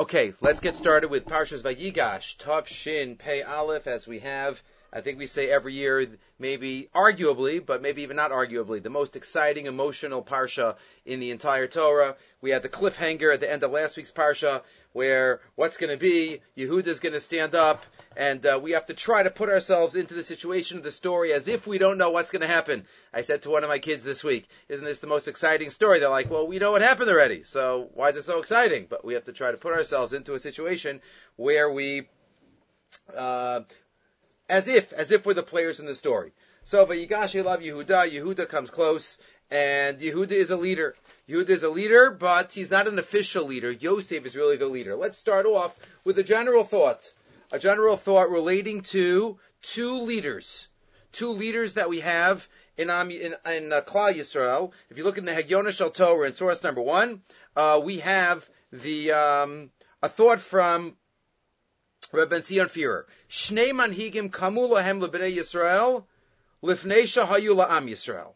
Okay, let's get started with Parshas Vayigash, Tav Shin Pei Aleph, as we have. I think we say every year, maybe arguably, but maybe even not arguably, the most exciting, emotional parsha in the entire Torah. We had the cliffhanger at the end of last week's parsha, where what's going to be? Yehuda's going to stand up, and uh, we have to try to put ourselves into the situation of the story as if we don't know what's going to happen. I said to one of my kids this week, "Isn't this the most exciting story?" They're like, "Well, we know what happened already, so why is it so exciting?" But we have to try to put ourselves into a situation where we, uh, as if, as if we're the players in the story. So, Vayigash love Yehuda. Yehuda comes close, and Yehuda is a leader. Yehuda is a leader, but he's not an official leader. Yosef is really the leader. Let's start off with a general thought. A general thought relating to two leaders. Two leaders that we have in, um, in, in uh, Klal Yisrael. If you look in the Hagyona Shal Torah in source number one, uh, we have the, um, a thought from Rabbi Zion Führer. Shnei manhigim kamu lahem lebnei Yisrael, lifnei shahayu la'am Yisrael.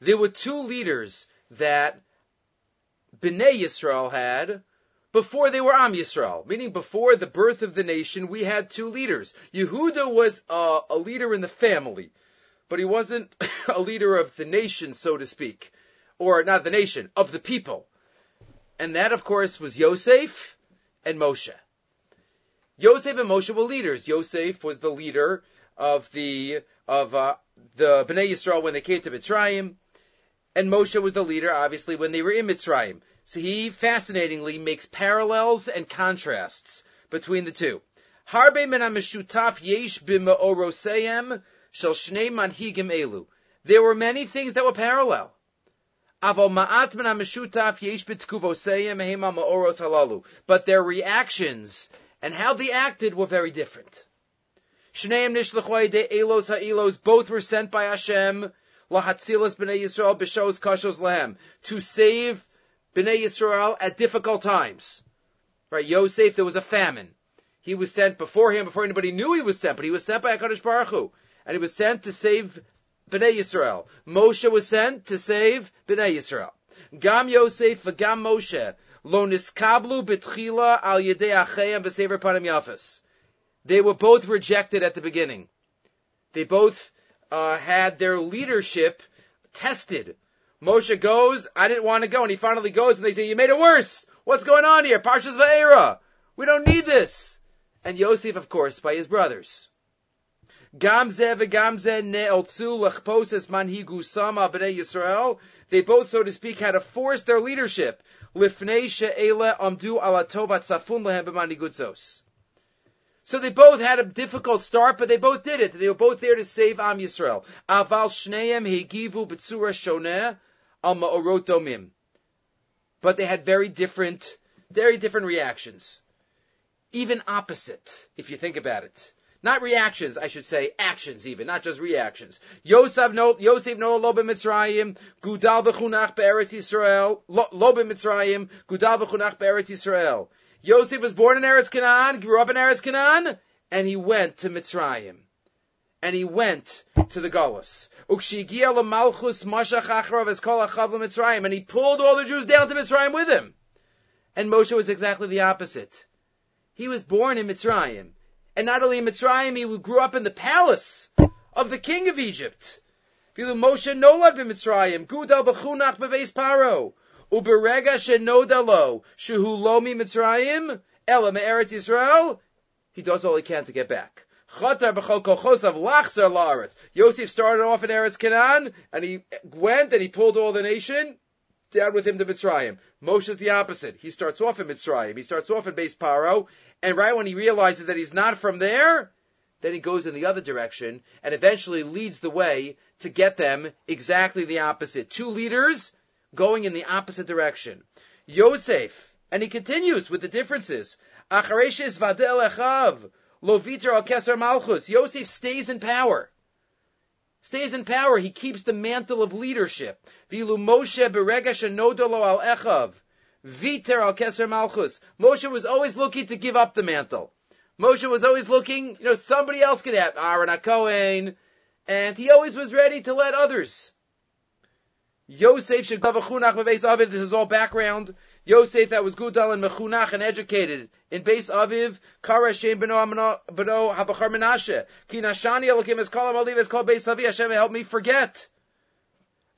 There were two leaders that Bnei Yisrael had before they were Am Yisrael, meaning before the birth of the nation, we had two leaders. Yehuda was a, a leader in the family, but he wasn't a leader of the nation, so to speak, or not the nation, of the people. And that, of course, was Yosef and Moshe. Yosef and Moshe were leaders. Yosef was the leader of the of uh, the Bnei Yisrael when they came to Mitzrayim and Moshe was the leader, obviously, when they were in Mitzrayim. So he fascinatingly makes parallels and contrasts between the two. Harbe yesh shel shnei manhigim elu. There were many things that were parallel. But their reactions and how they acted were very different. Both were sent by Hashem, to save b'nei Yisrael at difficult times. Right, Yosef, there was a famine. He was sent before him, before anybody knew he was sent, but he was sent by HaKadosh Baruch Hu. And he was sent to save Bnei Yisrael. Moshe was sent to save Bnei Yisrael. Gam Yosef v'gam Moshe lo niskablu b'tchila al yedei acheim v'sever panim yafas. They were both rejected at the beginning. They both uh, had their leadership tested. Moshe goes, I didn't want to go, and he finally goes, and they say, you made it worse. What's going on here? Parshas Va'era. We don't need this. And Yosef, of course, by his brothers. Gamze v'gamze ne'eltzu lechposes manhigu sama b'nei Yisrael. They both, so to speak, had to force their leadership. Lifnei she'ele amdu ala tovat safun lehem b'manigutzos. So they both had a difficult start, but they both did it. They were both there to save Am Yisrael. Aval shneim hegivu b'tzura shoneh al ma'orot domim. But they had very different, very different reactions. Even opposite, if you think about it. Not reactions, I should say, actions even, not just reactions. Yosef no, Yosef no lo b'Mitzrayim, gudal v'chunach be'eretz Yisrael, lo b'Mitzrayim, gudal v'chunach be'eretz Yisrael. Yosef was born in Eretz Canaan, grew up in Eretz Canaan, and he went to Mitzrayim. And he went to the Galus. And he pulled all the Jews down to Mitzrayim with him. And Moshe was exactly the opposite. He was born in Mitzrayim. And not only in Mitzrayim, he grew up in the palace of the king of Egypt. Moshe nolad b'Mitzrayim, gudal b'chunach b'veis paro. Uberega shenodalo shehu Mitzrayim ela me'eretz Yisrael. He does all he can to get back. Chatar b'chol kochosav lachzer la'aretz. Yosef started off in Eretz Canaan, and he went and he pulled all the nation down with him to Mitzrayim. Moshe is the opposite. He starts off in Mitzrayim. He starts off in Beis Paro, and right when he realizes that he's not from there, then he goes in the other direction and eventually leads the way to get them exactly the opposite. Two leaders going in the opposite direction. Yosef, and he continues with the differences. Achareshes vadel echav, loviter al keser malchus. Yosef stays in power. Stays in power. He keeps the mantle of leadership. Vilu Moshe berega shenodolo al echav. Viter al keser malchus. Moshe was always looking to give up the mantle. Moshe was always looking, you know, somebody else could have Aaron HaKohen, and he always was ready to let others Yosef Shegavachunach Bebeis Aviv, this is all background. Yosef that was Gudal and Mechunach and educated in Beis Aviv, Kara Shem Beno Beno Habachar Menashe, Ki Nashani Elokim Es Kol Amaliv Es Kol Beis Aviv, Hashem help me forget.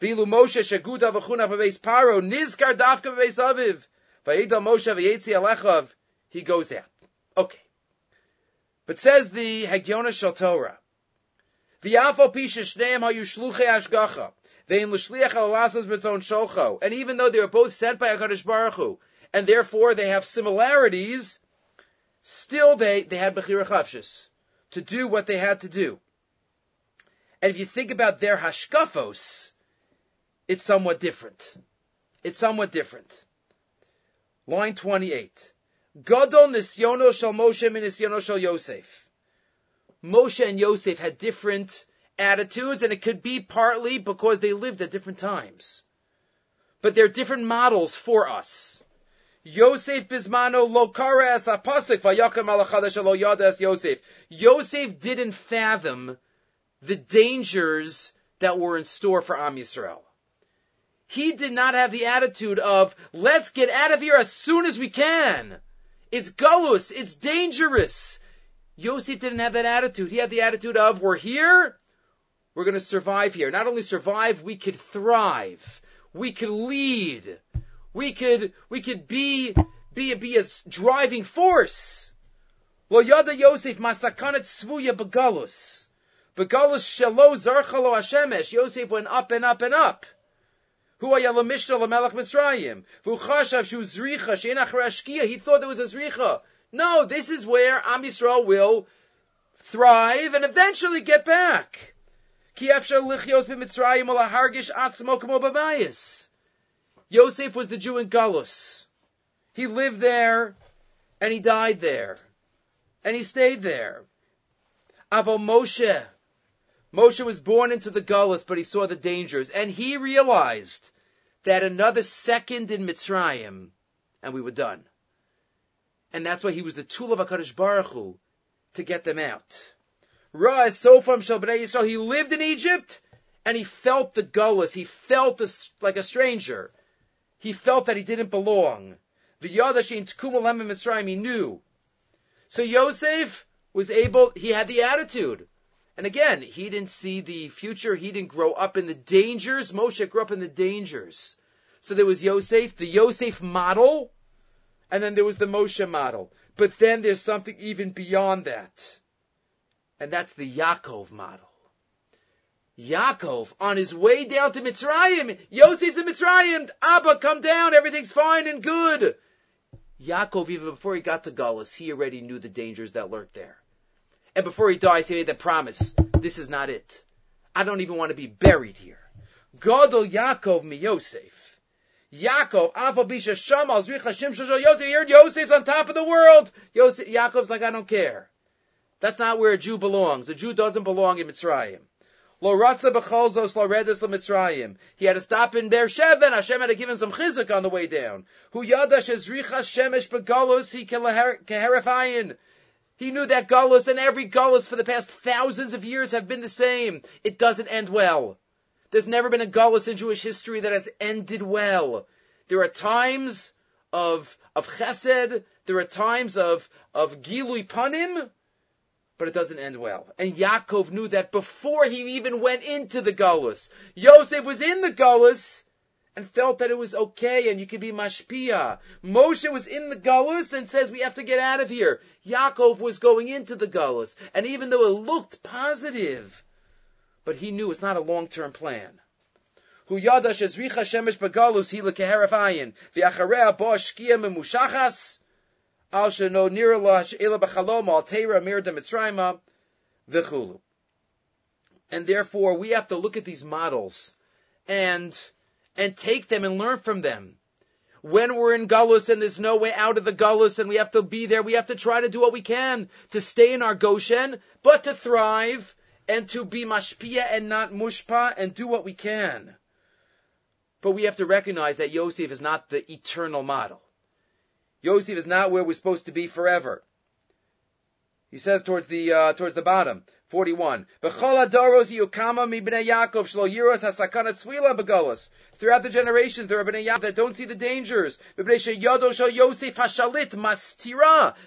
Vilu Moshe Sheguda V'chunach Bebeis Paro, Nizkar Dafka Bebeis Aviv, Vayidal Moshe V'yetzi Alechav, he goes out. Okay. But says the Hagiona Shal Torah, V'yafo Pisha Shneim Hayu Shluchei Ashgacha, and even though they were both sent by HaKadosh Baruch Hu, and therefore they have similarities, still they, they had Bechira Chavshis to do what they had to do. And if you think about their hashkafos, it's somewhat different. It's somewhat different. Line 28. Gadol nisyono shal Moshe min nisyono shal Yosef. Moshe and Yosef had different attitudes, and it could be partly because they lived at different times. But they're different models for us. Yosef Bismano lo kares apasik vayakam alachadash lo yadas Yosef. Yosef didn't fathom the dangers that were in store for Am Yisrael. He did not have the attitude of, let's get out of here as soon as we can. It's galus. It's dangerous. Yosef didn't have that attitude. He had the attitude of, we're here. We're going to survive here. Not only survive, we could thrive. We could lead. We could, we could be, be, be a driving force. Lo yada Yosef masakanet svuya begalus. Begalus shelo zarchalo hashemesh. Yosef went up and up and up. She'en He thought there was a zricha. No, this is where Am Yisrael will thrive and eventually get back. Yosef was the Jew in Galus. He lived there, and he died there, and he stayed there. Avo Moshe, Moshe was born into the Galus, but he saw the dangers, and he realized that another second in Mitzrayim, and we were done. And that's why he was the tool of HaKadosh Baruch Hu to get them out. Sofam Shel Bnei Yisrael. He lived in Egypt and he felt the gullus. He felt like a stranger. He felt that he didn't belong. The Yadashin Tkumalem Mitzrayim. He knew. So Yosef was able. He had the attitude. And again, he didn't see the future. He didn't grow up in the dangers. Moshe grew up in the dangers. So there was Yosef, the Yosef model, and then there was the Moshe model. But then there's something even beyond that. And that's the Yaakov model. Yaakov, on his way down to Mitzrayim, Yosef's in Mitzrayim, Abba, come down, everything's fine and good. Yaakov, even before he got to Gullus, he already knew the dangers that lurked there. And before he dies, he made the promise, this is not it. I don't even want to be buried here. Godel Yaakov mi Yosef. Yaakov, Ava Bisha Shamal, Zrich Hashem Shashal Yosef, he heard Yosef's on top of the world. Yosef, Yaakov's like, I don't care. That's not where a Jew belongs. A Jew doesn't belong in Mitzrayim. Lo ratza becholzos lo redis Mitzrayim. He had to stop in Beersheba, and Hashem had to give him some chizuk on the way down. Hu yadash ezrichas shemesh begalus he keherifayin. He knew that galus and every galus for the past thousands of years have been the same. It doesn't end well. There's never been a galus in Jewish history that has ended well. There are times of of chesed. There are times of of gilui panim, but it doesn't end well. And Yaakov knew that before he even went into the Gullus. Yosef was in the Gullus and felt that it was okay and you could be mashpia. Moshe was in the Gullus and says we have to get out of here. Yaakov was going into the Gullus. And even though it looked positive, but he knew it's not a long-term plan. Ezricha shemesh. Al sheno niralash ela b'chalom al teira mir mitzrayma. And therefore, we have to look at these models and and take them and learn from them. When we're in Gullus and there's no way out of the Gullus and we have to be there, we have to try to do what we can to stay in our Goshen, but to thrive and to be mashpia and not mushpa and do what we can. But we have to recognize that Yosef is not the eternal model. Yosef is not where we're supposed to be forever. He says towards the uh, towards the bottom, 41. Throughout the generations, there are Bnei Yaakov that don't see the dangers.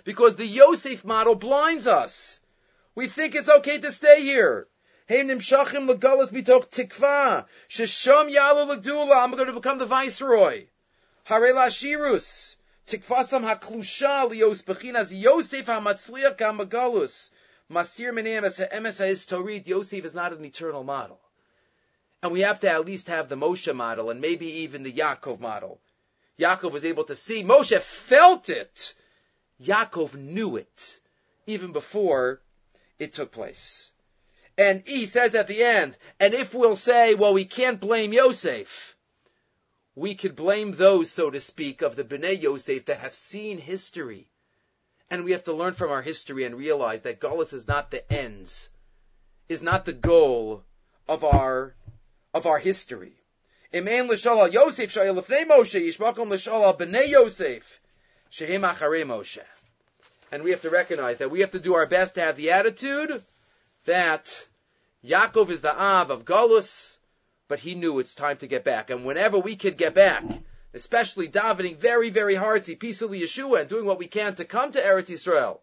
Because the Yosef model blinds us. We think it's okay to stay here. I'm going to become the viceroy. Tikvasam haklusha lios bechinas Yosef hamatzliach hamagalus. Masir Meneim Emes Torit, Yosef is not an eternal model. And we have to at least have the Moshe model and maybe even the Yaakov model. Yaakov was able to see, Moshe felt it. Yaakov knew it even before it took place. And he says at the end, and if we'll say, well, we can't blame Yosef, we could blame those, so to speak, of the Bnei Yosef that have seen history and we have to learn from our history and realize that Gullus is not the ends, is not the goal of our of our history. Iman Yosef Moshe b'nei Yosef shehim Moshe. And we have to recognize that we have to do our best to have the attitude that Yaakov is the Av of Gullus, but he knew it's time to get back. And whenever we could get back, especially davening very, very hard, see peacefully Yeshua, and doing what we can to come to Eretz Yisrael,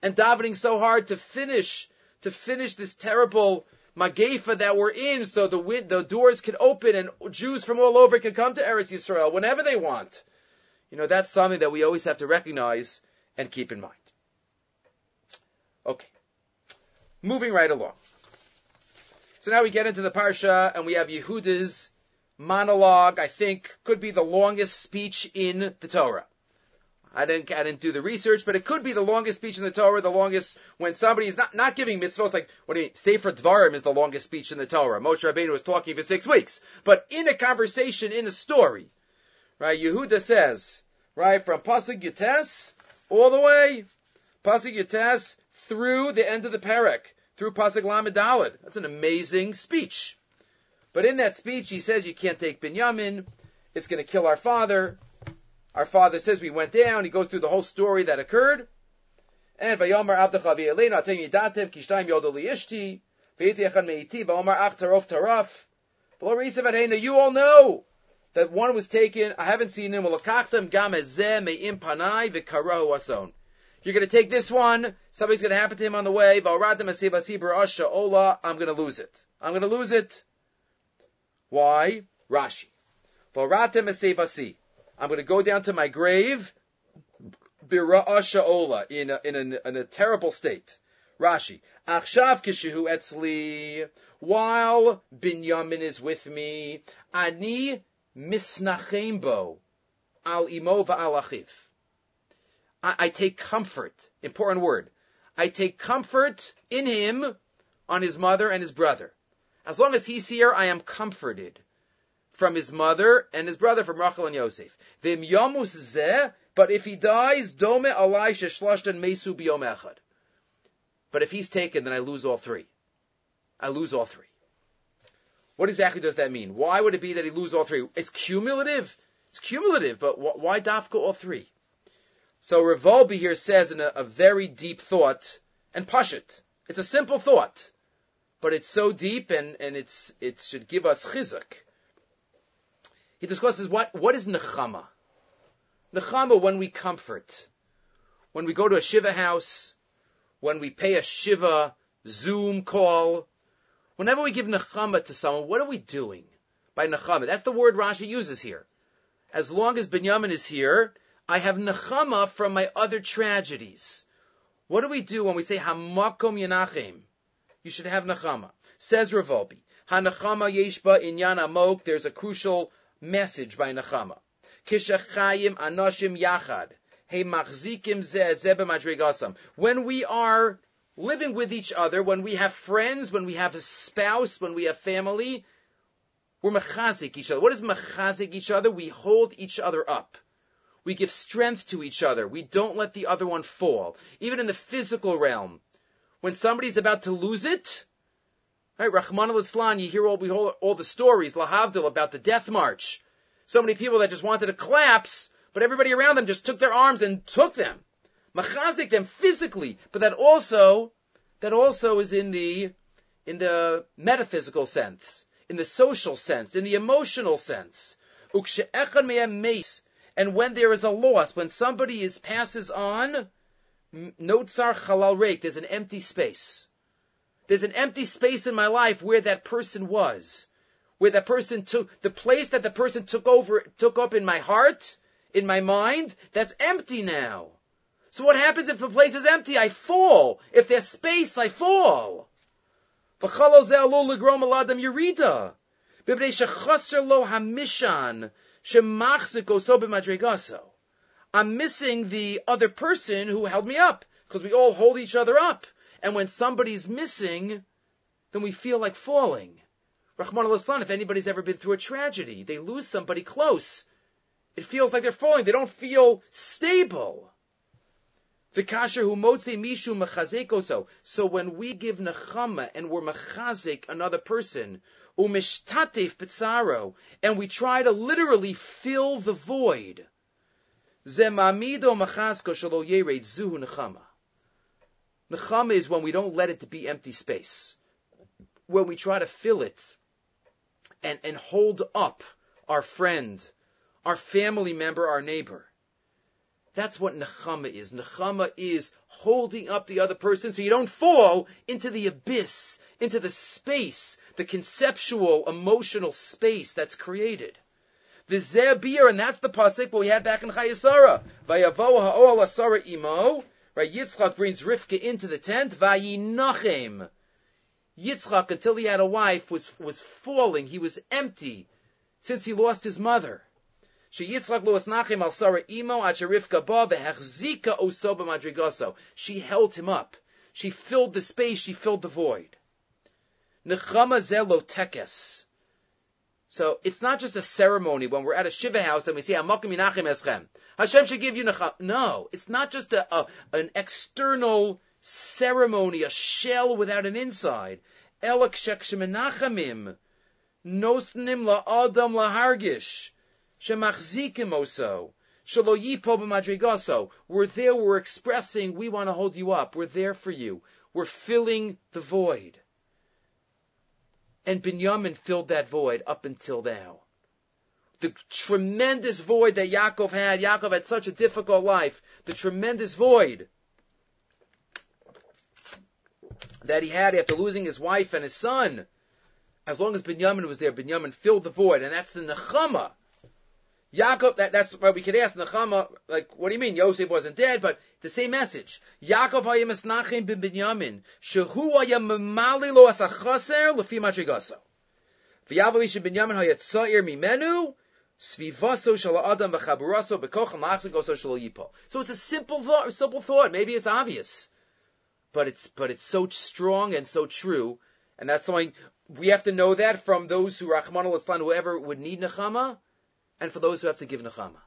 and davening so hard to finish, to finish this terrible magefa that we're in, so the wind, the doors can open and Jews from all over can come to Eretz Yisrael whenever they want. You know, that's something that we always have to recognize and keep in mind. Okay. Moving right along. So now we get into the Parsha and we have Yehuda's monologue, I think, could be the longest speech in the Torah. I didn't, I didn't do the research, but it could be the longest speech in the Torah, the longest when somebody is not, not giving mitzvahs, like, what do you Sefer Dvarim is the longest speech in the Torah. Moshe Rabbeinu was talking for six weeks. But in a conversation, in a story, right, Yehuda says, right, from Pasuk Yates, all the way, Pasuk Yates, through the end of the Perek, through Pasuk Lamed. That's an amazing speech. But in that speech, he says you can't take Binyamin. It's going to kill our father. Our father says we went down. He goes through the whole story that occurred. And Vayomar Abdacha V'Elena Atem Yidatem Kishtaim Yodoli Ishti V'Yitziyachan Meiti Vayomar Ach Tarof Taraf You all know that one was taken. I haven't seen him. Ulakachtem Gam Ezeh Me'im Panai V'Karahu Ason. You're going to take this one. Something's going to happen to him on the way. I'm going to lose it. I'm going to lose it. Why? Rashi. I'm going to go down to my grave, in a, in a, in a terrible state. Rashi. Etzli. While Binyamin is with me, ani misnachem bo al imo va'al achiv. I take comfort. Important word. I take comfort in him on his mother and his brother. As long as he's here, I am comforted from his mother and his brother from Rachel and Yosef. Vim yamus zeh, but if he dies, dome alai sheshloshtan mesu biyom echad. But if he's taken, then I lose all three. I lose all three. What exactly does that mean? Why would it be that he lose all three? It's cumulative. It's cumulative, but why dafka all three? So Rav Wolbe here says in a, a very deep thought, and pashit. It's a simple thought but it's so deep and, and it's, it should give us chizuk. He discusses what, what is nechama? Nechama when we comfort, when we go to a shiva house, when we pay a shiva Zoom call, whenever we give nechama to someone, what are we doing by nechama? That's the word Rashi uses here. As long as Binyamin is here, I have nechama from my other tragedies. What do we do when we say hamakom yanachim? you should have nachama. Says Rav Wolbe, Hanachama yeshba inyan amok, there's a crucial message by nachama. Kishachayim anoshim yachad. Hey machzikim ze When we are living with each other, when we have friends, when we have a spouse, when we have family, we're mechazik each other. What is mechazik each other? We hold each other up. We give strength to each other. We don't let the other one fall. Even in the physical realm, when somebody's about to lose it, right? Rahman al-Islam, you hear all, all, all the stories, Lahavdil, about the death march. So many people that just wanted to collapse, but everybody around them just took their arms and took them. Machazik them physically, but that also that also is in the in the metaphysical sense, in the social sense, in the emotional sense. And when there is a loss, when somebody is passes on, notzar chalal reik, there's an empty space. There's an empty space in my life where that person was, where that person took the place that the person took over, took up in my heart, in my mind. That's empty now. So what happens if the place is empty? I fall. If there's space, I fall. I'm missing the other person who held me up, because we all hold each other up. And when somebody's missing, then we feel like falling. Rahman al if anybody's ever been through a tragedy, they lose somebody close. It feels like they're falling. They don't feel stable. V'kasher hu motze mishu mechazekoso. So when we give nechama and we're mechazik another person, umishtatef pitzaro, and we try to literally fill the void, zemamido machazko shalo zuhu nechama. Nechama is when we don't let it to be empty space. When we try to fill it and, and hold up our friend, our family member, our neighbor. That's what nechama is. Nechama is holding up the other person so you don't fall into the abyss, into the space, the conceptual, emotional space that's created. The zebir, and that's the pasuk we had back in Chayesara. Vayavo ha'ol asara imo, Right, Yitzchak brings Rivka into the tent. Vayinachem. Yitzchak, until he had a wife, was was falling. He was empty since he lost his mother. Sheyitzchak luas nachem al Sarah imo at Rivka ba behechzika oso madrigoso. She held him up. She filled the space. She filled the void. Nechama zelo tekes. So it's not just a ceremony when we're at a shiva house and we say Amakim Minachem Eschem. Hashem should give you necham. No, it's not just a, a, an external ceremony, a shell without an inside. Elak shekshemenachamim nosnim la'adam lahargish shemachzikim oso. Shalo yipo b'madrigaso. We're there, we're expressing, we want to hold you up. We're there for you. We're filling the void. And Binyamin filled that void up until now. The tremendous void that Yaakov had, Yaakov had such a difficult life, the tremendous void that he had after losing his wife and his son. As long as Binyamin was there, Binyamin filled the void, and that's the nechama Yaakov, that, that's why we could ask Nechama, like, what do you mean? Yosef wasn't dead, but the same message. Yaakov hayam esnachim bin Binyamin, shehu hayam memali lo asachaser lefi madrigaso. V'yavavish Binyamin hayat sa'ir mimenu, svivaso shal adam v'chaburaso bekocham lachzagoso shal yipo. So it's a simple thought, simple thought. Maybe it's obvious. But it's, but it's so strong and so true. And that's something, we have to know that from those who, Rahman al whoever would need Nechama, and for those who have to give nechama.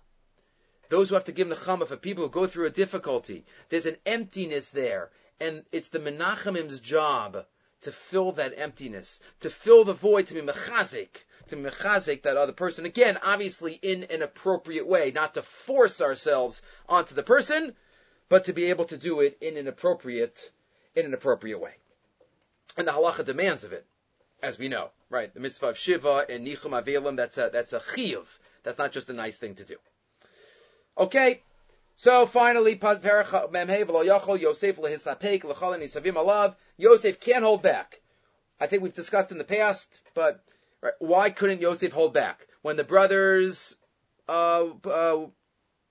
Those who have to give nechama for people who go through a difficulty. There's an emptiness there, and it's the Menachemim's job to fill that emptiness, to fill the void, to be mechazik, to be mechazik that other person. Again, obviously in an appropriate way, not to force ourselves onto the person, but to be able to do it in an appropriate, in an appropriate way. And the halacha demands of it, as we know, right? The mitzvah of shiva and nichum avelim, that's a, that's a chiyuv. That's not just a nice thing to do. Okay. So finally, Yosef can't hold back. I think we've discussed in the past, but right, why couldn't Yosef hold back when the brothers uh, uh,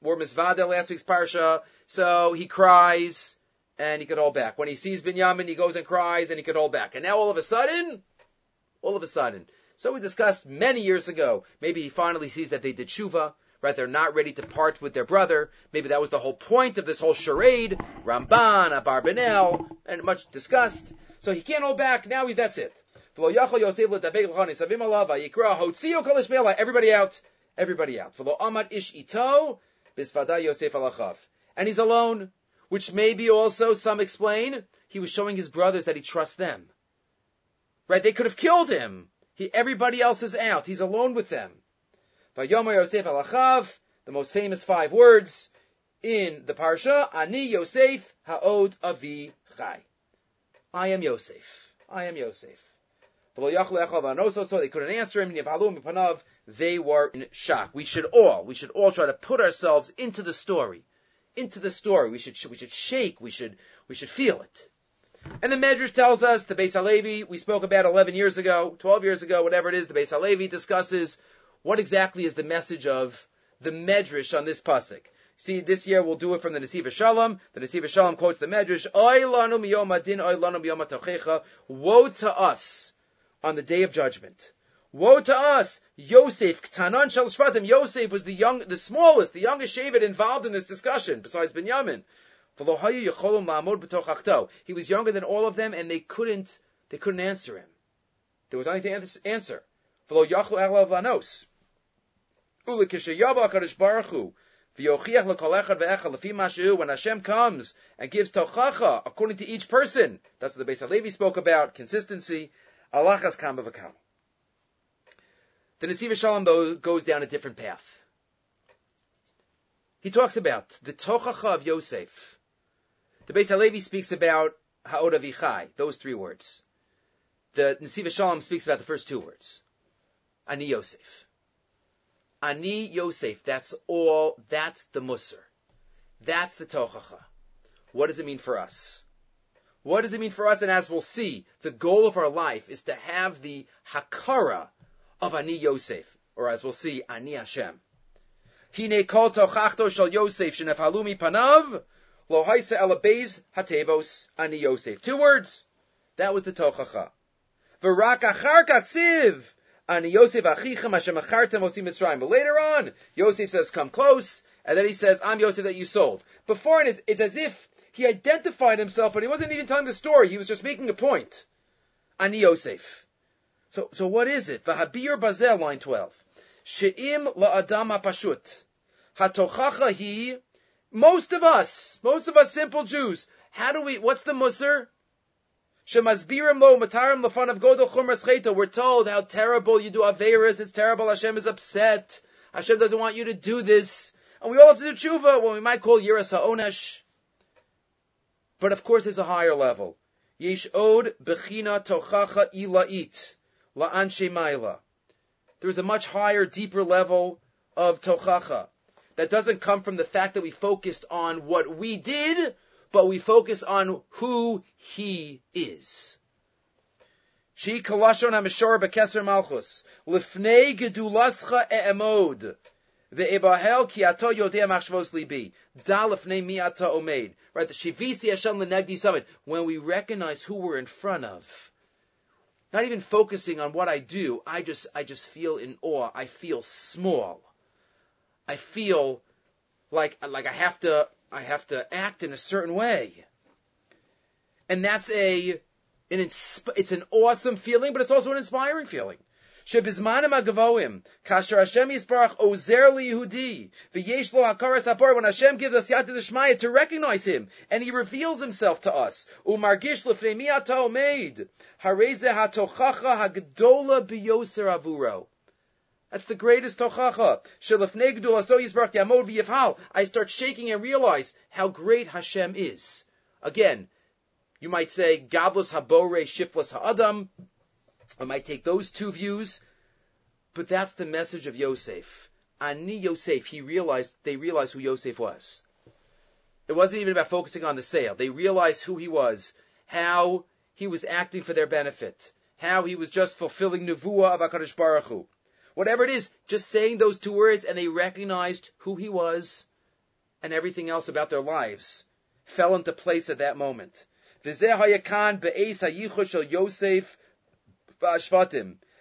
were misvada last week's parsha? So he cries and he could hold back. When he sees Binyamin, he goes and cries and he could hold back. And now all of a sudden, all of a sudden, so we discussed many years ago. Maybe he finally sees that they did tshuva, right? They're not ready to part with their brother. Maybe that was the whole point of this whole charade. Ramban, Abarbanel, and much discussed. So he can't hold back. Now he's, that's it. Everybody out. Everybody out. And he's alone, which maybe also some explain he was showing his brothers that he trusts them. Right? They could have killed him. He, everybody else is out. He's alone with them. Yosef the most famous five words in the parsha, Ani Yosef ha'od avi chai. I am Yosef. I am Yosef. So they couldn't answer him. They were in shock. We should all, we should all try to put ourselves into the story, into the story. We should, we should shake. We should, we should feel it. And the Medrash tells us the Beis Halevi we spoke about 11 years ago, 12 years ago, whatever it is. The Beis Halevi discusses what exactly is the message of the Medrash on this pasuk. See, this year we'll do it from the Nesivos Shalom. The Nesivos Shalom quotes the Medrash, Woe to us on the day of judgment. Woe to us! Yosef, Ktanan Shel Shvatim. Yosef was the young, the smallest, the youngest Shavit involved in this discussion, besides Binyamin. He was younger than all of them, and they couldn't, they couldn't answer him. There was nothing to answer. When Hashem comes and gives tochacha according to each person, that's what the Beis Halevi spoke about, consistency. Allah has kam The Nesivos Shalom goes down a different path. He talks about the tochacha of Yosef. The Beis Halevi speaks about ha'od avichai, those three words. The Nesivos Shalom speaks about the first two words. Ani Yosef. Ani Yosef, that's all, that's the Musar. That's the Tochacha. What does it mean for us? What does it mean for us? And as we'll see, the goal of our life is to have the Hakara of Ani Yosef, or as we'll see, Ani Hashem. Hine kol tochachto Yosef shenefhalumi panav lo haisa elabez hatevos Ani Yosef. Two words. That was the tochacha. V'rak achar kaksiv Ani Yosef achichem Hashem achartem Mitzrayim. But later on, Yosef says, come close, and then he says, I'm Yosef that you sold. Before, it's, it's as if he identified himself, but he wasn't even telling the story. He was just making a point. Ani Yosef. So, so what is it? Vahabir Bazel, line 12. She'im la'adam ha'pashut. Hatochacha hi. Most of us, most of us simple Jews, how do we, what's the musr? Shemazbirim lo matarim lefan of godol chumras We're told how terrible you do averas. It's terrible. Hashem is upset. Hashem doesn't want you to do this. And we all have to do tshuva, what we might call yiras ha'onesh. But of course, there's a higher level. Yesh od bechina tochacha ila'it la'an shemaila. There's a much higher, deeper level of tochacha that doesn't come from the fact that we focused on what we did, but we focus on who he is. She kalashon malchus gedulascha e'emod ve'ebahel ki ato yodea libi da mi. Right, the shivisi when we recognize who we're in front of. Not even focusing on what I do, I just I just feel in awe. I feel small. I feel like like I have to I have to act in a certain way. And that's a, an insp- it's an awesome feeling, but it's also an inspiring feeling. Ozer when Hashem gives us yad d'shmaya to recognize Him, and He reveals Himself to us, umargish hagdola. That's the greatest tochacha. I start shaking and realize how great Hashem is. Again, you might say, Gablas habore shiflas ha'adam. I might take those two views, but that's the message of Yosef. Ani Yosef, he realized, they realized who Yosef was. It wasn't even about focusing on the sale. They realized who he was, how he was acting for their benefit, how he was just fulfilling nevuah of HaKadosh Baruch Hu whatever it is, just saying those two words and they recognized who he was and everything else about their lives fell into place at that moment. Uh,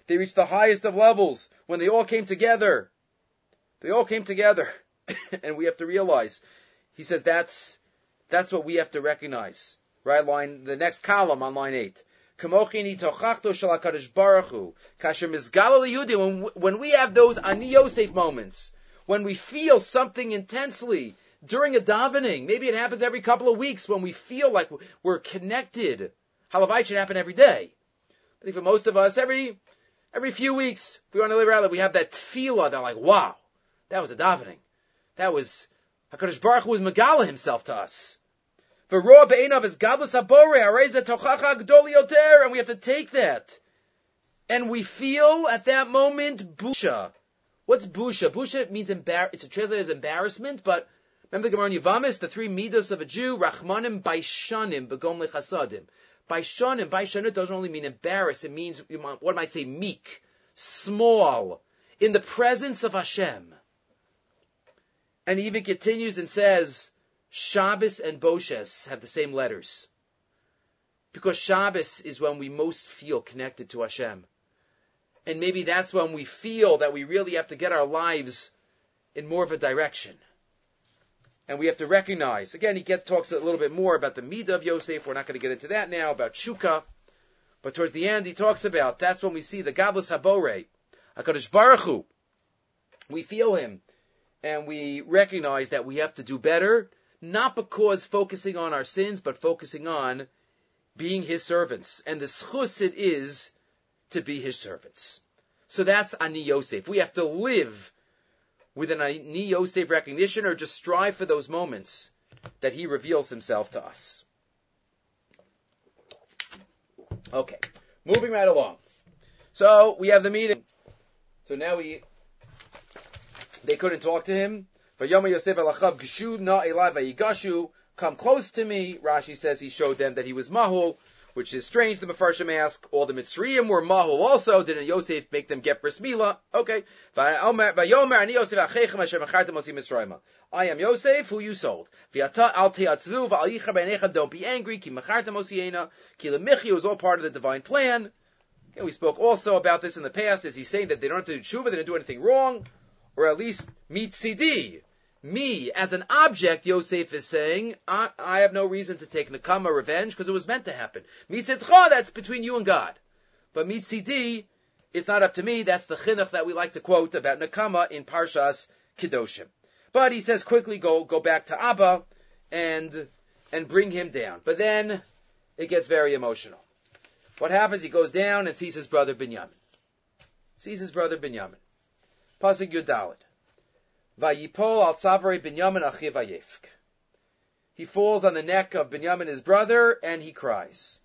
they reached the highest of levels when they all came together. They all came together. and we have to realize, he says that's, that's what we have to recognize. Right line, the next column on line eight. When, when we have those ani Yosef moments, when we feel something intensely during a davening, maybe it happens every couple of weeks when we feel like we're connected. Halavai should happen every day. I think for most of us, every every few weeks, we want to live around, we have that tefillah that like, wow, that was a davening. That was Hakadosh Baruch Hu was Megala himself to us. And we have to take that. And we feel at that moment busha. What's busha? Busha means embar- it's translated as embarrassment, but remember the Gemara in Yavamis, the three midos of a Jew, rachmanim baishanim begom lechasadim. Baishanim, baishanim doesn't only mean embarrassed, it means, what might say, meek, small, in the presence of Hashem. And he even continues and says, Shabbos and Boshes have the same letters. Because Shabbos is when we most feel connected to Hashem. And maybe that's when we feel that we really have to get our lives in more of a direction. And we have to recognize, again, he talks a little bit more about the Midah of Yosef. We're not going to get into that now, about Shuka. But towards the end, he talks about, that's when we see the Gavlas Habore, HaKadosh Baruch Hu. We feel him, and we recognize that we have to do better, not because focusing on our sins, but focusing on being his servants. And the schus it is to be his servants. So that's Ani Yosef. We have to live with an Ani Yosef recognition or just strive for those moments that he reveals himself to us. Okay, moving right along. So we have the meeting. So now we, they couldn't talk to him. Yosef Come close to me. Rashi says he showed them that he was mahul which is strange. The Mefarshim ask, all the Mitzrayim were mahul also. Didn't Yosef make them get bris milah? Okay. I am Yosef, who you sold. Don't be angry. Ki was all part of the divine plan. Okay, we spoke also about this in the past. Is he saying that they don't have to do tshuva, they didn't do anything wrong? Or at least CD me as an object, Yosef is saying, I, I have no reason to take nakama revenge because it was meant to happen. Mitzitcha, that's between you and God. But mitzidi, it's not up to me. That's the chinuch that we like to quote about nakama in Parshas Kedoshim. But he says quickly go go back to Abba and and bring him down. But then it gets very emotional. What happens? He goes down and sees his brother Binyamin. Sees his brother Binyamin. Pasuk Yudalit. Vayipol al tzavre Binyamin achiv ayefk. He falls on the neck of Binyamin, his brother, and he cries.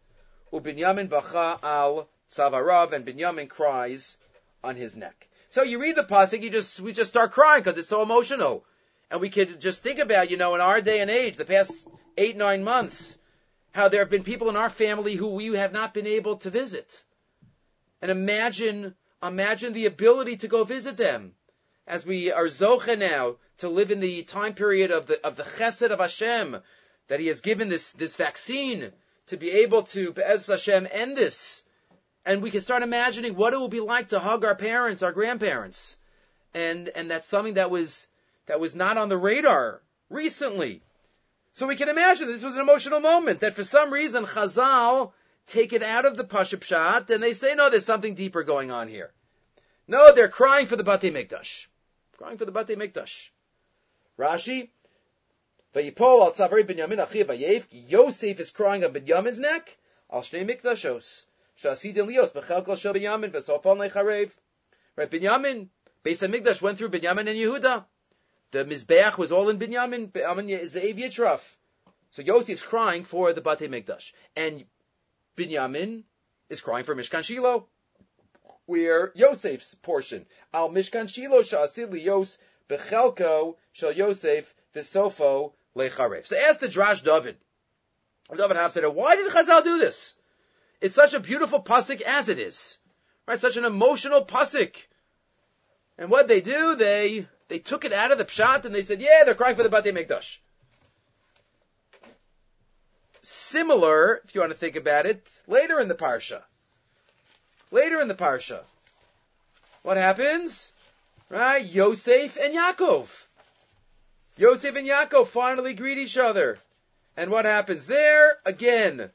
Ubinyamin bacha al tzavarav, and Binyamin cries on his neck. So you read the pasuk, you just we just start crying because it's so emotional, and we could just think about, you know, in our day and age, the past eight nine months, how there have been people in our family who we have not been able to visit, and imagine imagine the ability to go visit them. As we are zocha now to live in the time period of the of the chesed of Hashem, that He has given this this vaccine to be able to Be'ez Hashem end this, and we can start imagining what it will be like to hug our parents, our grandparents, and and that's something that was that was not on the radar recently. So we can imagine this was an emotional moment that for some reason Chazal take it out of the Pashup Pshat and they say, no, there's something deeper going on here. No, they're crying for the Batei Mikdash crying for the Bate Mikdash. Rashi, Vayipol al Tzavari Binyamin Achiv Vayef, Yosef is crying on Binyamin's neck, al Shnei Mikdashos, Shasidin Lios, Bechel Kol Shel Binyamin, Vesofon Lecharev. Right, Binyamin, Beis HaMikdash went through Binyamin and Yehuda. The Mizbeach was all in Binyamin, Binyamin Ze'ev Yitraf. So Yosef's crying for the Bate Mikdash. And Binyamin is crying for Mishkan Shiloh where Yosef's portion. Al Mishkan Shilo Sha'asid Yos Bechelko Shal Yosef Visofo Lecharev. So ask the Drash David. David Haftarah, why did Chazal do this? It's such a beautiful pasuk as it is. Right? Such an emotional pasuk. And what they do, they, they took it out of the pshat and they said, yeah, they're crying for the Batei Mikdash. Similar, if you want to think about it, later in the parsha. Later in the parsha, what happens? Right, Yosef and Yaakov. Yosef and Yaakov finally greet each other. And what happens there? Again,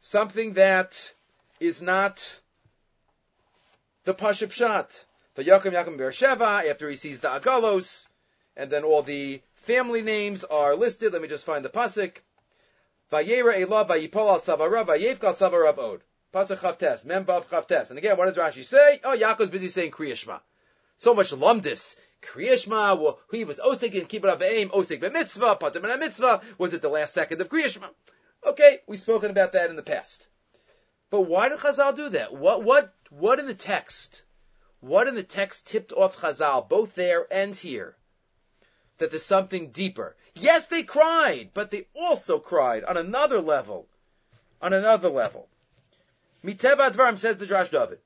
something that is not the Pashup Shat. Yaakov Yaakov Beersheva, after he sees the Agalos, and then all the family names are listed. Let me just find the pasuk. Vayera Elav Vayipol al Savarav Vayevkal Savarav Od. Pasuk Chavtes, Mem Bav Chavtes. And again, what does Rashi say? Oh, Yaakov's busy saying Kriya Shema. So much lumdis. Kriyashma, well, he was Osik and Kibbut Avim, Osik mitzvah, Patim mitzvah. Was it the last second of Kriyashma? Okay, we've spoken about that in the past. But why did Chazal do that? What, what, what in the text? What in the text tipped off Chazal, both there and here, that there's something deeper? Yes, they cried, but they also cried on another level. On another level. Miteva Advarim says the Drash David.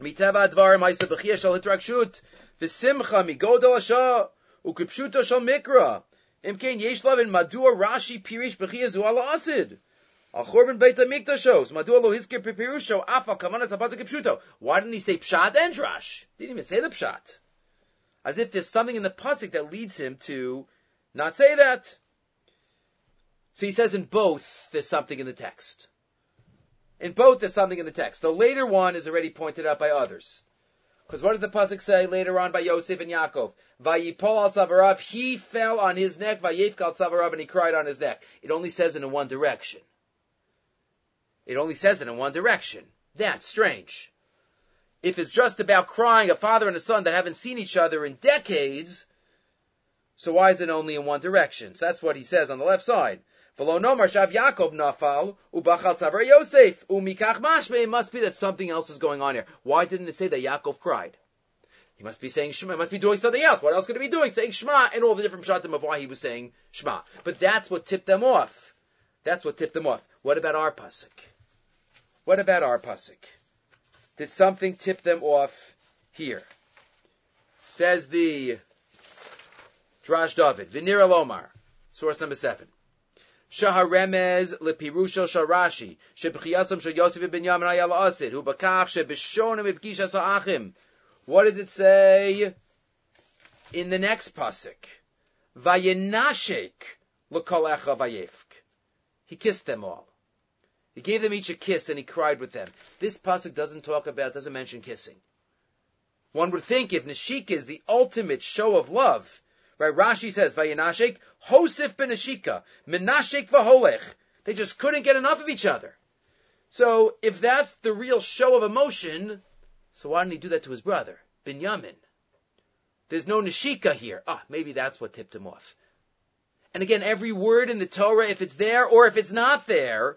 Miteva Advarim Haisa Bechia Shal Hitrakshut V'simcha Migodol Asha Ukipshuto Shal Mikra Im Kein Yesh Lavin Madua Rashi Pirish Bechia Zuala Asid Achorban Beit HaMikdashos Madua Lo Hizkir Pipirusho Afa Kamanas Abata Kipshuto Why didn't he say Pshat and Drash? Didn't even say the Pshat. As if there's something in the pasuk that leads him to not say that. So he says in both there's something in the text. In both, there's something in the text. The later one is already pointed out by others. Because what does the pasuk say later on by Yosef and Yaakov? Vayipol al tzavarav, he fell on his neck, vayefk al tzavarav, and he cried on his neck. It only says it in one direction. It only says it in one direction. That's strange. If it's just about crying a father and a son that haven't seen each other in decades, so why is it only in one direction? So that's what he says on the left side. It must be that something else is going on here. Why didn't it say that Yaakov cried? He must be saying Shema. He must be doing something else. What else could he be doing? Saying Shema and all the different pshatim of why he was saying Shema. But that's what tipped them off. That's what tipped them off. What about our pasuk? What about our pasuk? Did something tip them off here? Says the Drash David, Vinira Lomar, source number seven. Shaharemez lepirusho sharashi shebchiyasam shel Yosef ben Yamin ayal asid hu bakach shebishonim b'pkishas ha'achim. What does it say in the next pasuk? Vayenashek echa vayefk. He kissed them all. He gave them each a kiss and he cried with them. This pasuk doesn't talk about, doesn't mention kissing. One would think if Nashik is the ultimate show of love, Right? Rashi says, Vayanashik, Hosif benashika, Menashik vaholech. They just couldn't get enough of each other. So, if that's the real show of emotion, so why didn't he do that to his brother, Binyamin? There's no Nashika here. Ah, maybe that's what tipped him off. And again, every word in the Torah, if it's there or if it's not there,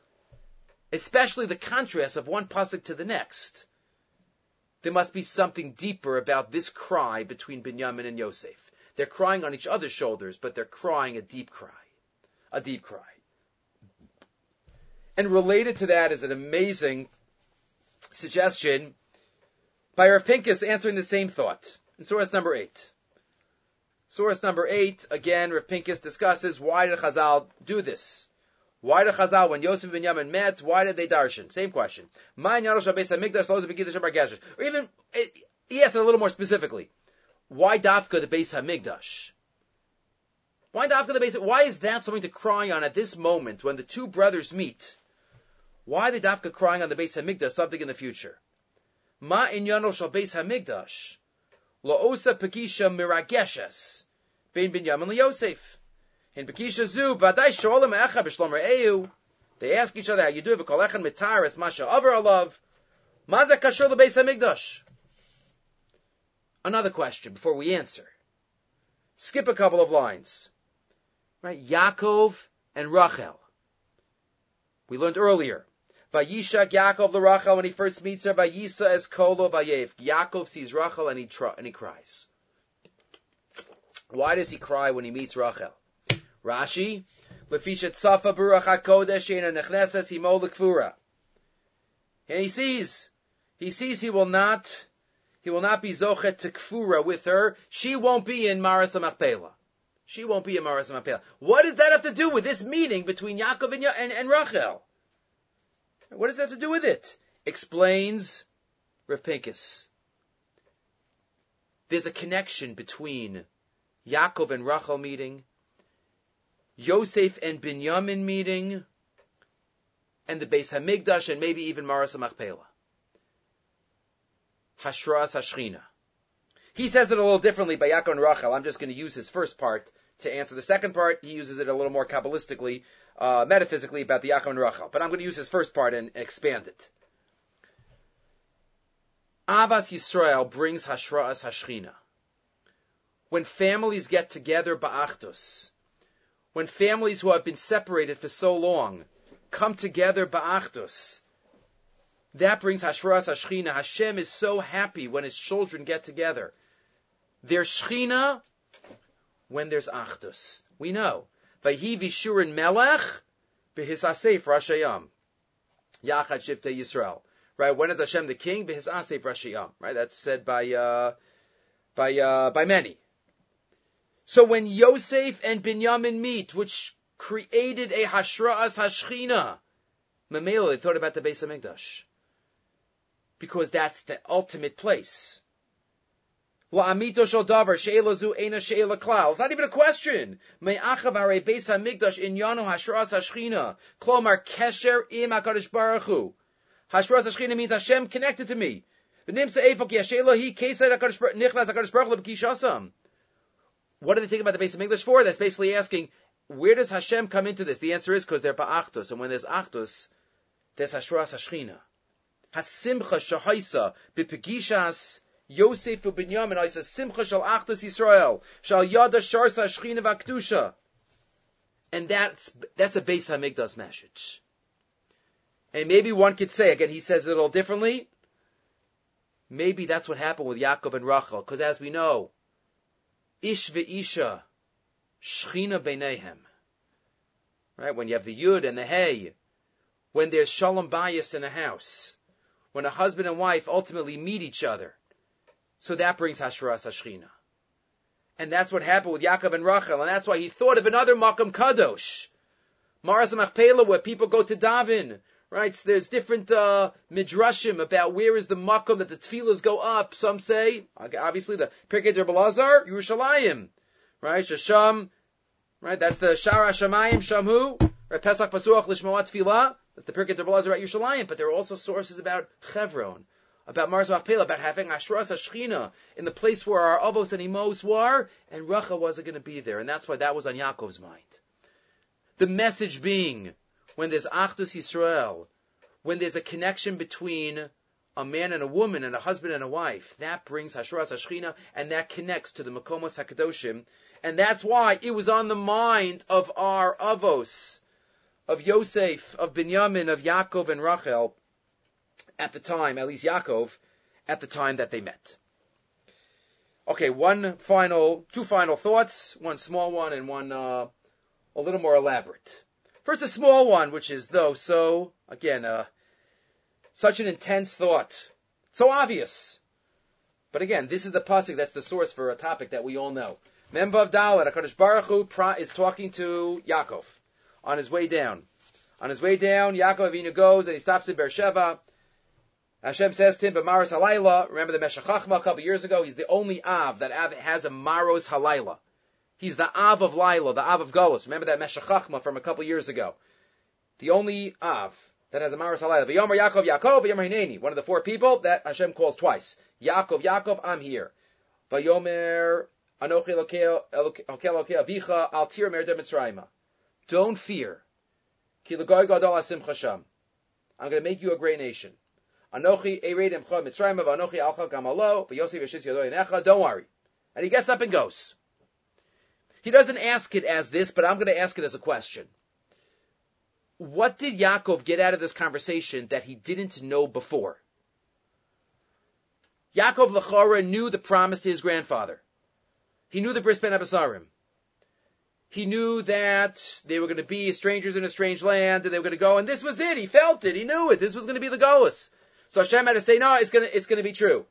especially the contrast of one pasuk to the next, there must be something deeper about this cry between Binyamin and Yosef. They're crying on each other's shoulders, but they're crying a deep cry. A deep cry. And related to that is an amazing suggestion by Rav Pincus answering the same thought in source number eight. Source number eight, again, Rav Pincus discusses why did Chazal do this? Why did Chazal, when Yosef and Yamin met, why did they darshan? Same question. Or even, eh, he asked it a little more specifically. Why Dafka the Beis Hamikdash? Why Dafka the Beis? Why is that something to cry on at this moment when the two brothers meet? Why the Dafka crying on the Beis Hamikdash? Something in the future. Ma inyano shal Beis Hamikdash la'osa pekisha mirageshes bein Binyamin Yosef. In pekisha zu badai sholim echa. They ask each other how you do it. V'kolechan mitaris masha over alav. Ma ze kashur the Beis Hamikdash? Another question before we answer. Skip a couple of lines. Right? Yaakov and Rachel. We learned earlier. Vayishak Yaakov the Rachel when he first meets her. Vayisa es kolo vayev. Yaakov sees Rachel and he tr- and he cries. Why does he cry when he meets Rachel? Rashi, lefisha tzafa baruch hakodesh ena nechneses himo lekfura. And he sees, he sees he will not he will not be zochet to with her. She won't be in Maras Machpelah. She won't be in Maras Machpelah. What does that have to do with this meeting between Yaakov and, and, and Rachel? What does that have to do with it? Explains Rav Pincus. There's a connection between Yaakov and Rachel meeting, Yosef and Binyamin meeting, and the Beis Hamikdash, and maybe even Maras Machpelah. Hashras Hashchina. He says it a little differently by Yaakov and Rachel. I'm just going to use his first part to answer the second part. He uses it a little more kabbalistically, uh, metaphysically about the Yaakov and Rachel. But I'm going to use his first part and expand it. Avas Yisrael brings Hashra'as Hashchina. When families get together ba'achdos, when families who have been separated for so long come together ba'achdos, that brings Hashras Hashchina. Hashem is so happy when his children get together. There's Shchina when there's Achdus. We know. Vayhi Vishurin Melech Behisasef Rashayam. Yachad Shifte Yisrael. Right? When is Hashem the king? Behisasef Rashayam. Right? That's said by, uh, by, uh, by many. So when Yosef and Binyamin meet, which created a Hashra'as Hashchina, Mamela, thought about the Beis Hamikdash because that's the ultimate place. It's not even a question. Me'achav hare beis hamikdash in yanu hashras hashchina. Klomar kesher im hakadosh baruch hu. Hashras hashchina means Hashem connected to me. What do they think about the base of English for? That's basically asking, where does Hashem come into this? The answer is because they're ba'achtos, and when there's achtos, there's hashras hashchina hasimcha shahaisa bipegishas Yosef u'Binyamin oisa simcha shal achdus Yisrael shal yada sharsa shchina v'akdusha. And that's that's a Beis Hamikdash message. And maybe one could say again, he says it a little differently. Maybe that's what happened with Yaakov and Rachel, because as we know, ish ve'isha shchina beinehem. Right when you have the yud and the hey, when there's shalom bias in a house, when a husband and wife ultimately meet each other. So that brings Hashras Hashchina. And that's what happened with Yaakov and Rachel, and that's why he thought of another Makam Kadosh. Maras Machpelah, where people go to Davin, right? So there's different uh, midrashim about where is the Makam that the tefillahs go up. Some say, obviously, the Pirkei Der Belazar, Yerushalayim, right? Shasham, right? That's the Shara Shamayim Shamhu, right? Pesach Pasuach Lishmoat Tefillah. That's the Pirkei Derbalaz about Yerushalayim, but there are also sources about Chevron, about Maras Machpelah, about having Ashras Ashchina in the place where our Avos and Imos were, and Rachel wasn't going to be there, and that's why that was on Yaakov's mind. The message being, when there's Achdus Yisrael, when there's a connection between a man and a woman and a husband and a wife, that brings Hashras Hashchina, and that connects to the Makomos HaKadoshim, and that's why it was on the mind of our Avos, of Yosef, of Binyamin, of Yaakov and Rachel at the time, at least Yaakov, at the time that they met. Okay, one final, two final thoughts, one small one and one uh, a little more elaborate. First, a small one, which is though so again, uh, such an intense thought, so obvious. But again, this is the pasuk that's the source for a topic that we all know. Member of Dalet, Hakadosh Baruch Hu is talking to Yaakov on his way down. On his way down, Yaakov Avinu goes and he stops in Beersheba. Hashem says to him, "B'maros halayla." Remember the Meshech Chachma a couple years ago? He's the only Av that Av has a Maros halayla. He's the Av of Lila, the Av of Golos. Remember that Meshech Chachma from a couple years ago? The only Av that has a Maros halayla. V'yomer Yaakov, Yaakov, v'yomer Hineni. One of the four people that Hashem calls twice. Yaakov, Yaakov, I'm here. V'yomer Anochi Elokei Avicha Al Tir Mer Mitzrayim. Don't fear. I'm going to make you a great nation. Anochi Anochi Alcha Gamalo, Yosef Don't worry. And he gets up and goes. He doesn't ask it as this, but I'm going to ask it as a question. What did Yaakov get out of this conversation that he didn't know before? Yaakov Lachora knew the promise to his grandfather. He knew the bris ben Abasarim. He knew that they were going to be strangers in a strange land and they were going to go, and this was it. He felt it. He knew it. This was going to be the Golas. So Hashem had to say, no, it's going to, it's going to be true.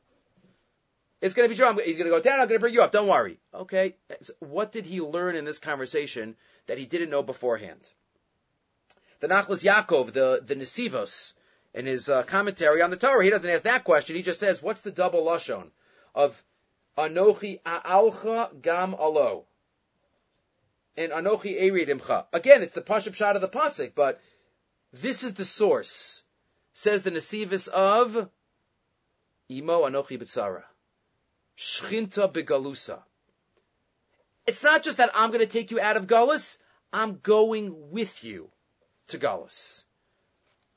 It's going to be true. He's going to go down. I'm going to bring you up. Don't worry. Okay. What did he learn in this conversation that he didn't know beforehand? The Nachlas Yaakov, the, the Nesivos, in his uh, commentary on the Torah, he doesn't ask that question. He just says, what's the double lashon of Anochi A'alcha Gam Alo? and Anochi Eridimcha. Again, it's the Pashup shot of the Pasuk, but this is the source. Says the Nesivos of Imo Anochi Bitsara. Shchinta Begalusa. It's not just that I'm going to take you out of Galus, I'm going with you to Galus.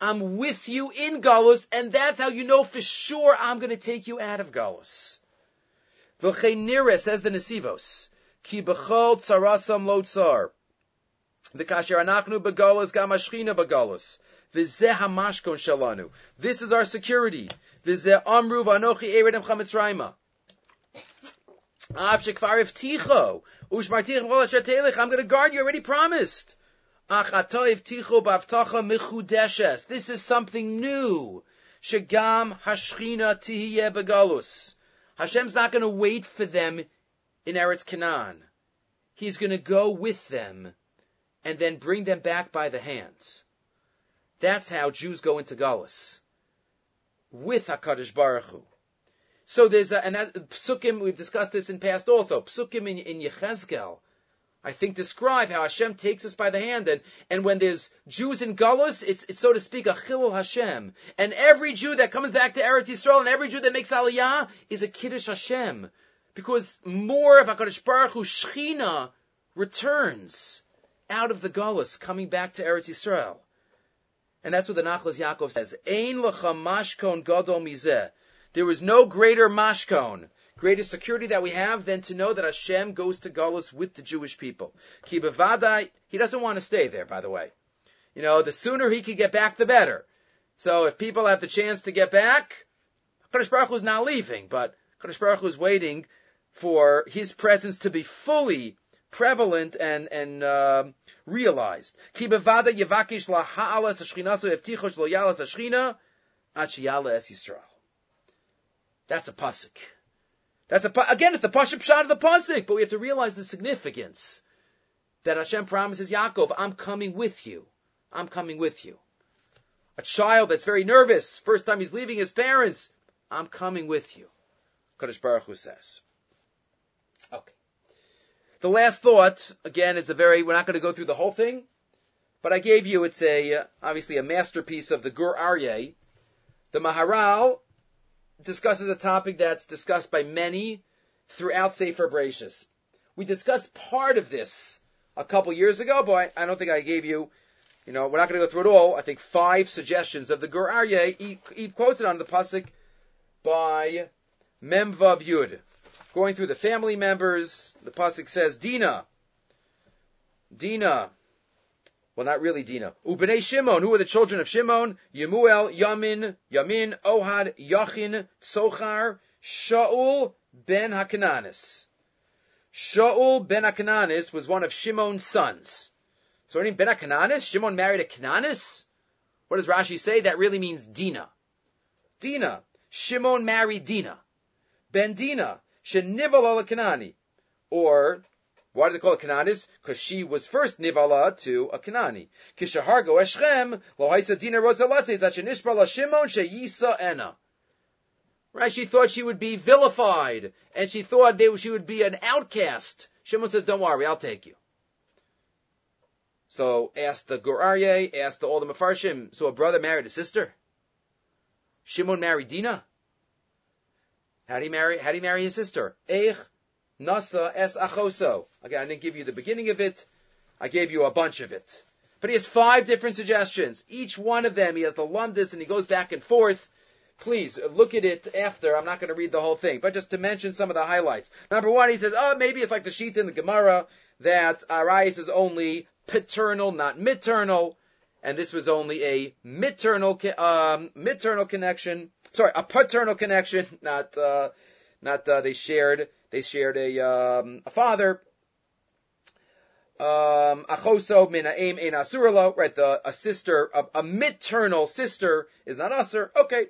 I'm with you in Galus, and that's how you know for sure I'm going to take you out of Galus. V'cheinire, says the Nesivos, ki b'chol tsarasam lo tsar. V'kasher anachnu begalus gam ashchina begalus. V'zeh hamashkon shalanu. This is our security. V'zeh amru v'anochi eredem chamitzrayma. I'm going to guard you, already promised. This is something new. Shagam hashchina tihiyeh begalus. Hashem's not going to wait for them in Eretz Canaan. He's going to go with them and then bring them back by the hands. That's how Jews go into Galus. With HaKadosh Baruch Hu. So there's a, and that, Psukim, we've discussed this in past also, Psukim in, in Yechezkel, I think describe how Hashem takes us by the hand, and, and when there's Jews in Gullus, it's, it's so to speak a chilul Hashem. And every Jew that comes back to Eretz Yisrael, and every Jew that makes Aliyah, is a Kiddush Hashem. Because more of HaKadosh Baruch Hu Shechina returns out of the Gullus, coming back to Eretz Yisrael. And that's what the Nachlas Yaakov says. Ein lecha mashkon gadol mizeh. There is no greater mashkon greatest security that we have than to know that Hashem goes to Galus with the Jewish people. Ki he doesn't want to stay there, by the way. You know, the sooner he can get back, the better. So if people have the chance to get back, Kadosh Baruch is not leaving, but Kadosh Baruch is waiting for his presence to be fully prevalent and and uh, realized. Ki yevakish la ha'alas hashchinasu evtichosh lo yalas es Yisrael. That's a pasuk. That's a, again, it's the Pashup shot of the Pasuk, but we have to realize the significance that Hashem promises Yaakov, I'm coming with you. I'm coming with you. A child that's very nervous, first time he's leaving his parents, I'm coming with you. Kadosh Baruch Hu says. Okay. The last thought, again, it's a very, we're not going to go through the whole thing, but I gave you, it's a, obviously a masterpiece of the Gur Aryeh. The Maharal discusses a topic that's discussed by many throughout Sefer Bereshis. We discussed part of this a couple years ago, but I, I don't think I gave you, you know, we're not going to go through it all. I think five suggestions of the Gur Aryeh. He, he quotes it on the pasuk by Memvav Yud. Going through the family members, the pasuk says, Dina, Dina, well, not really Dina. Ubnei Shimon, who are the children of Shimon? Yemuel, Yamin, Yamin, Ohad, Yachin, Sochar, Shaul ben Hakananis. Shaul ben Hakananis was one of Shimon's sons. So, name ben Hakananis? Shimon married a Cananis? What does Rashi say? That really means Dina. Dina. Shimon married Dina. Ben Dina. Shenival al Kanani. Or why does they call it Cananis? Because she was first Nivala to a Kanani. Kishahargo Eshchem, Lohaisa Dina Rosalate, Zachanishbala Shimon Sheyisa Ena. Right? She thought she would be vilified, and she thought they, she would be an outcast. Shimon says, don't worry, I'll take you. So asked the Gur Aryeh, asked the, all the Mefarshim, so a brother married a sister? Shimon married Dina? How did he marry, how did he marry his sister? Eich Nasa es achoso. Again, I didn't give you the beginning of it. I gave you a bunch of it. But he has five different suggestions. Each one of them, he has the lumdis and he goes back and forth. Please look at it after. I'm not going to read the whole thing, but just to mention some of the highlights. Number one, he says, oh, maybe it's like the sheet in the Gemara that Arais is only paternal, not maternal, and this was only a maternal, um, maternal connection. Sorry, a paternal connection, not, uh, not, uh, they shared they shared a um, a father. Um, achoso min aim ein asuralo, right? The a sister, a, a maternal sister is not usur. Okay,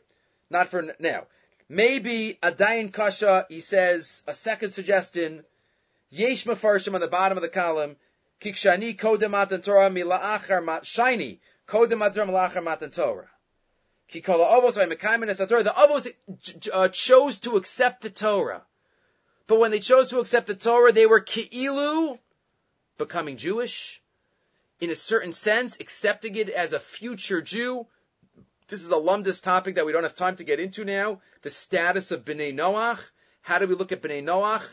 not for now. Maybe a dain kasha. He says a second suggestion. Yesh mafarshim on the bottom of the column. Kikshani kodem matan Torah mila'achar mat shiny kodem matan mila'achar matan Torah. The avos uh, chose to accept the Torah. But when they chose to accept the Torah, they were ki'ilu, becoming Jewish, in a certain sense, accepting it as a future Jew. This is a lumdus topic that we don't have time to get into now. The status of Bnei Noach. How do we look at Bnei Noach?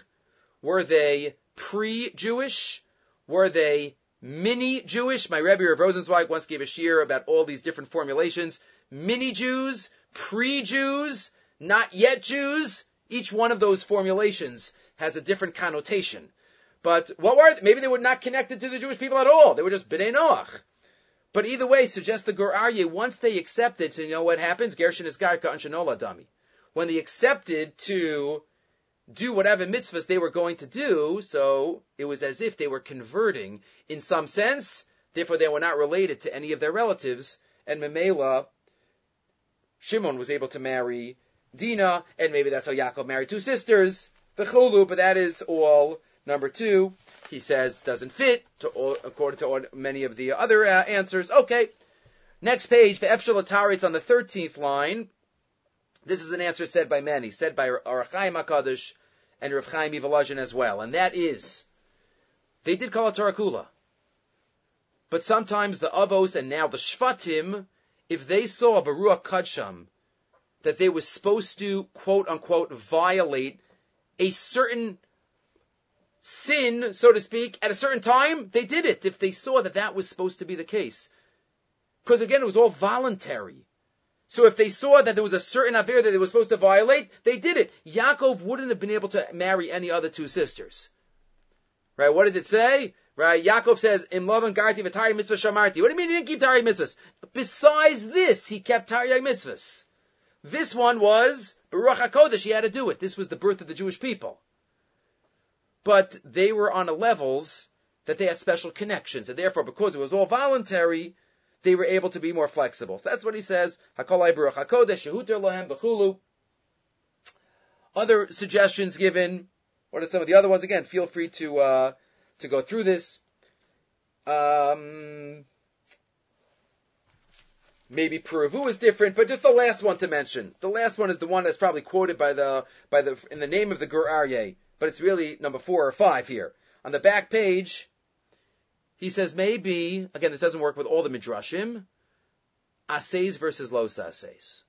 Were they pre-Jewish? Were they mini Jewish. My Rebbe Rav Rosenzweig once gave a shear about all these different formulations. Mini Jews, pre-Jews, not yet Jews. Each one of those formulations has a different connotation. But what were they? Maybe they were not connected to the Jewish people at all. They were just B'nai Noach. But either way, suggests the Gur Aryeh, once they accepted, so you know what happens? Gershon is Garka and Dami. When they accepted to do whatever mitzvahs they were going to do, so it was as if they were converting in some sense, therefore they were not related to any of their relatives, and Memela, Shimon was able to marry Dina, and maybe that's how Yaakov married two sisters, the Chulu, but that is all. Number two, he says doesn't fit to all, according to all, many of the other uh, answers. Okay. Next page, for Efshel it's on the 13th line. This is an answer said by many, said by Ohr HaChaim HaKadosh and Rav Chaim Volozhin as well, and that is, they did call it Torah Kula. But sometimes the Avos and now the Shvatim, if they saw Baruch Kadsham, that they were supposed to, quote unquote, violate a certain sin, so to speak, at a certain time, they did it if they saw that that was supposed to be the case. Because again, it was all voluntary. So if they saw that there was a certain affair that they were supposed to violate, they did it. Yaakov wouldn't have been able to marry any other two sisters. Right? What does it say? Right? Yaakov says, "Im Lavan garti v'taryag mitzvah shamarti." What do you mean he didn't keep taryag mitzvahs? Besides this, he kept taryag mitzvahs. This one was Baruch HaKodesh. He had to do it. This was the birth of the Jewish people. But they were on a levels that they had special connections, and therefore, because it was all voluntary, they were able to be more flexible. So that's what he says. Other suggestions given. What are some of the other ones? Again, feel free to uh, to go through this. Um, maybe Puravu is different, but just the last one to mention. The last one is the one that's probably quoted by the by the in the name of the Gur Aryeh, but it's really number four or five here on the back page. He says maybe, again, this doesn't work with all the midrashim, asays versus los asays.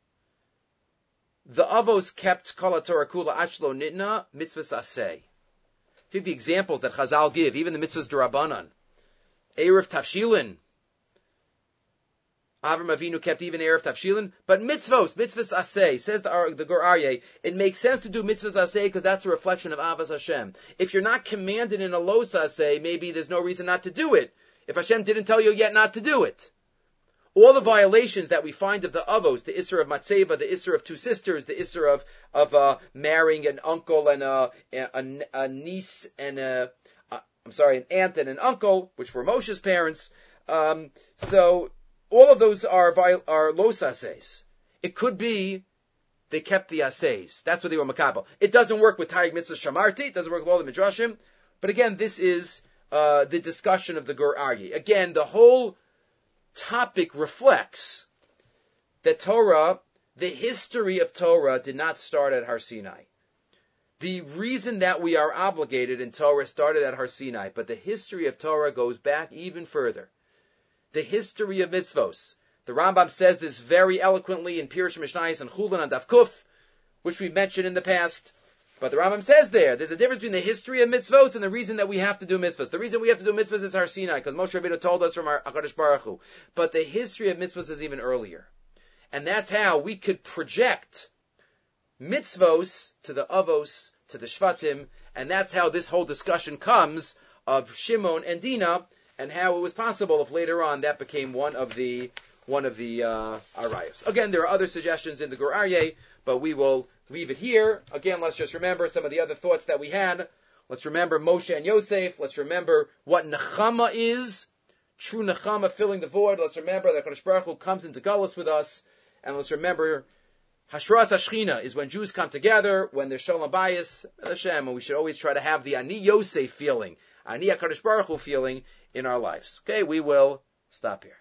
The avos kept kol Torah kula achlo nitna mitzvahs asay. Think the examples that Chazal give, even the mitzvahs derabanan. Erev Tavshilin, Avram Avinu kept even Erev Tavshilin, but mitzvos, mitzvahs asay, says the, the Gur Aryeh, it makes sense to do mitzvahs asay because that's a reflection of Avas Hashem. If you're not commanded in a los asay, maybe there's no reason not to do it. If Hashem didn't tell you yet not to do it. All the violations that we find of the avos, the isser of matzeva, the isser of two sisters, the isser of of uh, marrying an uncle and a, a, a niece and a, a, I'm sorry, an aunt and an uncle, which were Moshe's parents. Um, so all of those are are los. It could be they kept the assays. That's what they were makabel. It doesn't work with Taryag Mitzvah Shamarti. It doesn't work with all the midrashim. But again, this is uh, the discussion of the Gur Aryeh. Again, the whole topic reflects that Torah, the history of Torah, did not start at Har Sinai. The reason that we are obligated in Torah started at Har Sinai, but the history of Torah goes back even further the history of mitzvos. The Rambam says this very eloquently in Pirush Mishnayos and Chulin and Davkuf, which we mentioned in the past. But the Rambam says there, there's a difference between the history of mitzvos and the reason that we have to do mitzvahs. The reason we have to do mitzvahs is Har Sinai, because Moshe Rabbeinu told us from our HaKadosh Baruch Hu. But the history of mitzvahs is even earlier. And that's how we could project mitzvos to the avos, to the shvatim, and that's how this whole discussion comes of Shimon and Dina, and how it was possible if later on that became one of the one of the uh, arayos. Again, there are other suggestions in the Gur Aryeh, but we will leave it here. Again, let's just remember some of the other thoughts that we had. Let's remember Moshe and Yosef. Let's remember what Nechama is. True Nechama filling the void. Let's remember that Kodesh Baruch Hu comes into Galus with us. And let's remember Hashras Hashchina is when Jews come together, when there's Shalom Bayis, Hashem, and we should always try to have the Ani Yosef feeling, Ani HaKadosh Baruch Hu feeling in our lives. Okay, we will stop here.